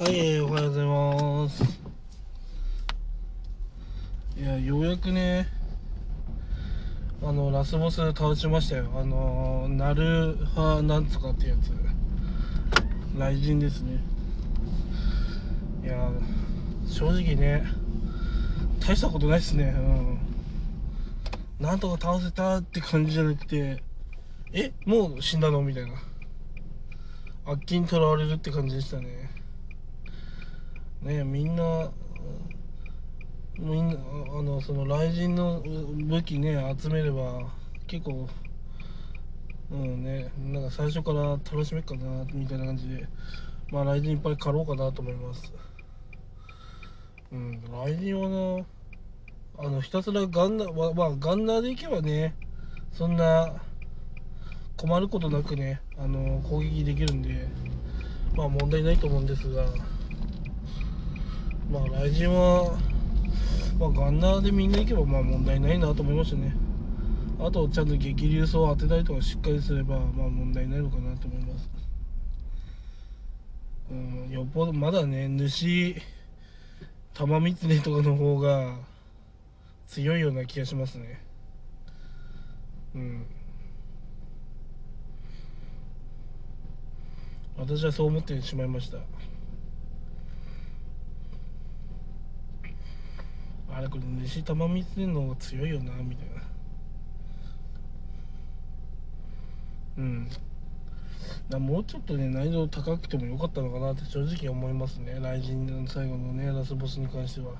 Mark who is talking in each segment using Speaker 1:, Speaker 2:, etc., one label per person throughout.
Speaker 1: はい、おはようございます。いや、ようやくね、あの、ラスボス倒しましたよ。あの、ナルハなんとかってやつ。雷神ですね。いや、正直ね、大したことないっすね。うん。なんとか倒せたって感じじゃなくて、え、もう死んだの？みたいな。悪鬼に囚われるって感じでしたね。ねみんなみんなあのその雷神の武器ね集めれば結構うんねなんか最初から楽しめっかなみたいな感じでまあ雷神いっぱい狩ろうかなと思います。うん雷神はなあのひたすらガンナーまあガンナーでいけばねそんな困ることなくねあの攻撃できるんでまあ問題ないと思うんですが。まあ雷神は、まあ、ガンナーでみんな行けばまあ問題ないなと思いましたね。あとちゃんと激流層を当てたりとかしっかりすればまあ問題ないのかなと思います。うんよっぽどまだね主玉狐とかの方が強いような気がしますね。うん。私はそう思ってしまいました。あれこれ西玉光の方が強いよなみたいな。うん。だもうちょっとね難易度高くてもよかったのかなって正直思いますね。雷神の最後のねラスボスに関しては。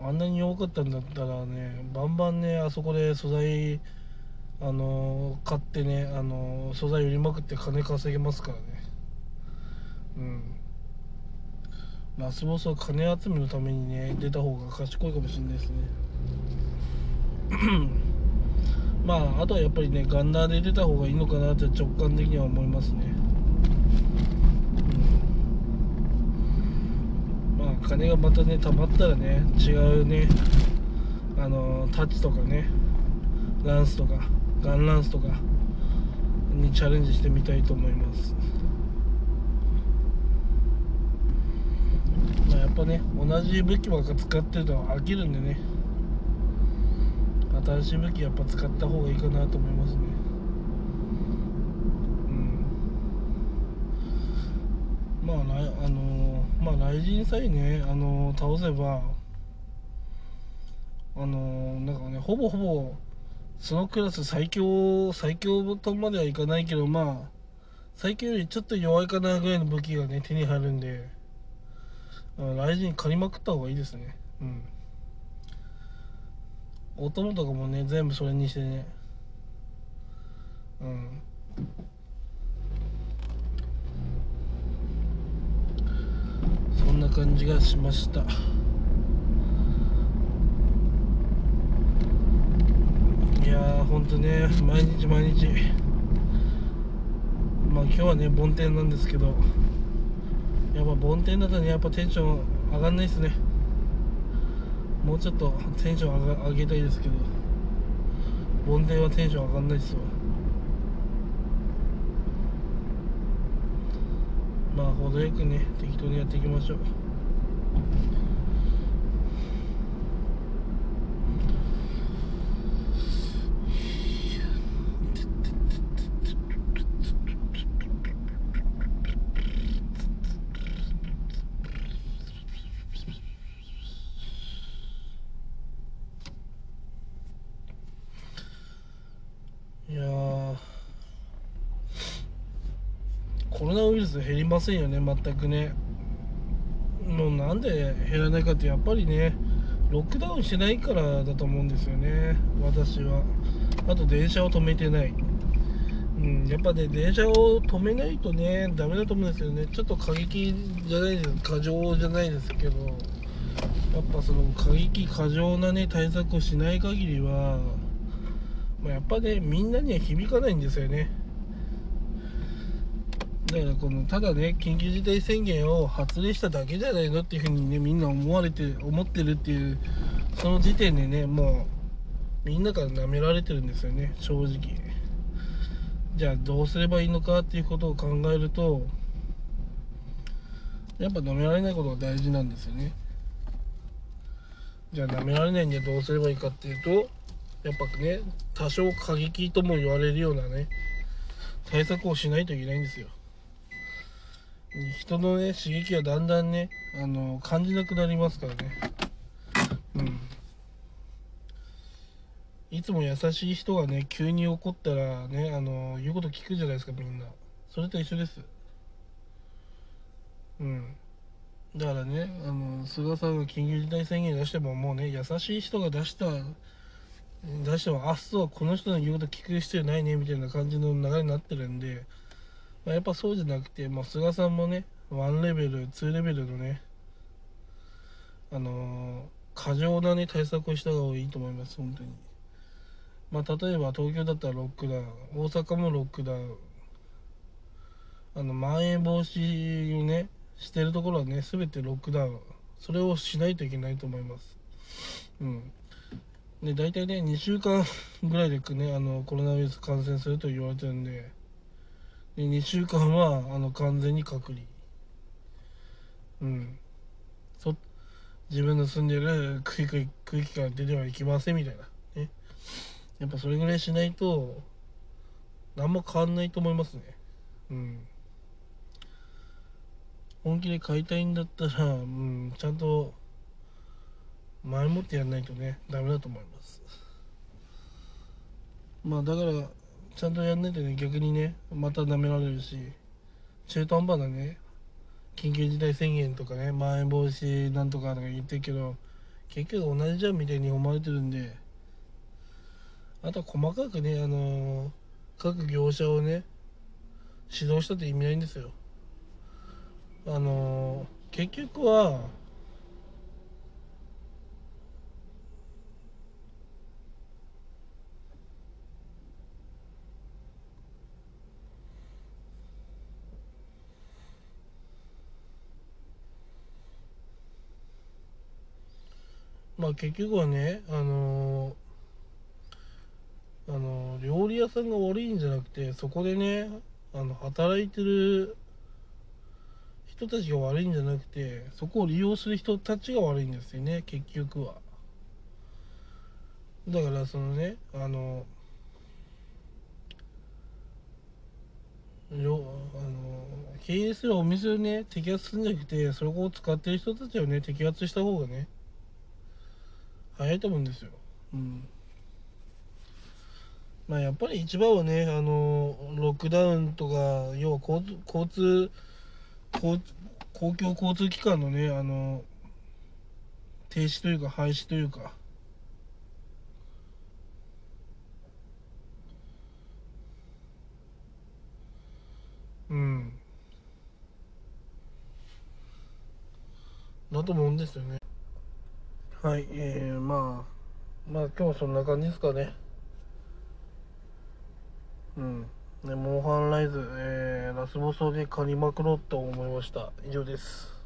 Speaker 1: あんなに弱かったんだったらねバンバンねあそこで素材あの買ってねあの素材売りまくって金稼げますからね。うん。ラスボスは金集めのためにね出た方が賢いかもしれないですね。まああとはやっぱりねガンナーで出た方がいいのかなって直感的には思いますね。うん。まあ金がまたね貯まったらね違うねあのタッチとかねランスとかガンランスとかにチャレンジしてみたいと思いますまあやっぱね同じ武器ばっか使ってると飽きるんでね。新しい武器やっぱ使った方がいいかなと思いますね。うん。まああのーまあ雷神さえねあのー倒せばあのーなんかねほぼほぼそのクラス最強最強とまではいかないけどまあ最強よりちょっと弱いかなぐらいの武器がね手に入るんで。あ雷神借りまくった方がいいですね。うん。お供とかもね全部それにしてね。うん。そんな感じがしました。いやーほんとね毎日毎日。まあ今日はね梵天なんですけど。やっぱ梵天だとねやっぱテンション上がんないですね。もうちょっとテンション上が上げたいですけど梵天はテンション上がんないっすわ。まあ程よくね適当にやっていきましょういやーコロナウイルス減りませんよね全くね。もうなんで減らないかってやっぱりねロックダウンしないからだと思うんですよね私は。あと電車を止めてない。うんやっぱね電車を止めないとねダメだと思うんですよね。ちょっと過激じゃないです過剰じゃないですけどやっぱその過激過剰なね対策をしない限りはま、やっぱねみんなには響かないんですよね。だからこのただね緊急事態宣言を発令しただけじゃないのっていうふうにねみんな思われて思ってるっていうその時点でねもうみんなから舐められてるんですよね。正直。じゃあどうすればいいのかっていうことを考えるとやっぱ舐められないことが大事なんですよね。じゃあ舐められないんでどうすればいいかっていうとやっぱね多少過激とも言われるようなね対策をしないといけないんですよ。人のね刺激はだんだんねあの感じなくなりますからね。うん。いつも優しい人がね急に怒ったらねあの言うこと聞くじゃないですかみんな。それと一緒です。うん。だからねあの菅さんが緊急事態宣言出してももうね優しい人が出した出してもあっそうこの人の言うこと聞く必要ないねみたいな感じの流れになってるんで、まあ、やっぱそうじゃなくて、まあ、菅さんもね1レベル2レベルのねあのー、過剰なね対策をした方がいいと思います本当に。まあ例えば東京だったらロックダウン大阪もロックダウン。あのまん延防止をねしてるところはね全てロックダウン。それをしないといけないと思います。うん。で大体ね2週間ぐらいでねあのコロナウイルス感染すると言われてるんでで2週間はあの完全に隔離。うん。そ自分の住んでる区域区域から出てはいけませんみたいな。ね。やっぱそれぐらいしないと何も変わんないと思いますね。うん。本気で買いたいんだったら、うん、ちゃんと前もってやんないとねダメだと思います。まあだからちゃんとやんないとね逆にねまた舐められるし。中途半端なね緊急事態宣言とかねまん延防止なんとかとか言ってるけど結局同じじゃんみたいに思われてるんで。あと細かくねあのー、各業者をね指導したって意味ないんですよ。あのー、結局はまあ結局はね、あのー、あの、料理屋さんが悪いんじゃなくて、そこでね、あの、働いてる人たちが悪いんじゃなくて、そこを利用する人たちが悪いんですよね、結局は。だからそのね、あの、あの経営するお店をね摘発するんじゃなくてそこを使ってる人たちをね摘発した方がね早いと思うんですよ。うんまあ、やっぱり一番はね、あのロックダウンとか、要は交通交公共交通機関のね、あの停止というか廃止というか。うん。だと思うんですよね。はい、えー、まあ、まあ今日はそんな感じですかね。うん。ね、モンハンライズ、えー、ラスボスをね、借りまくろうと思いました。以上です。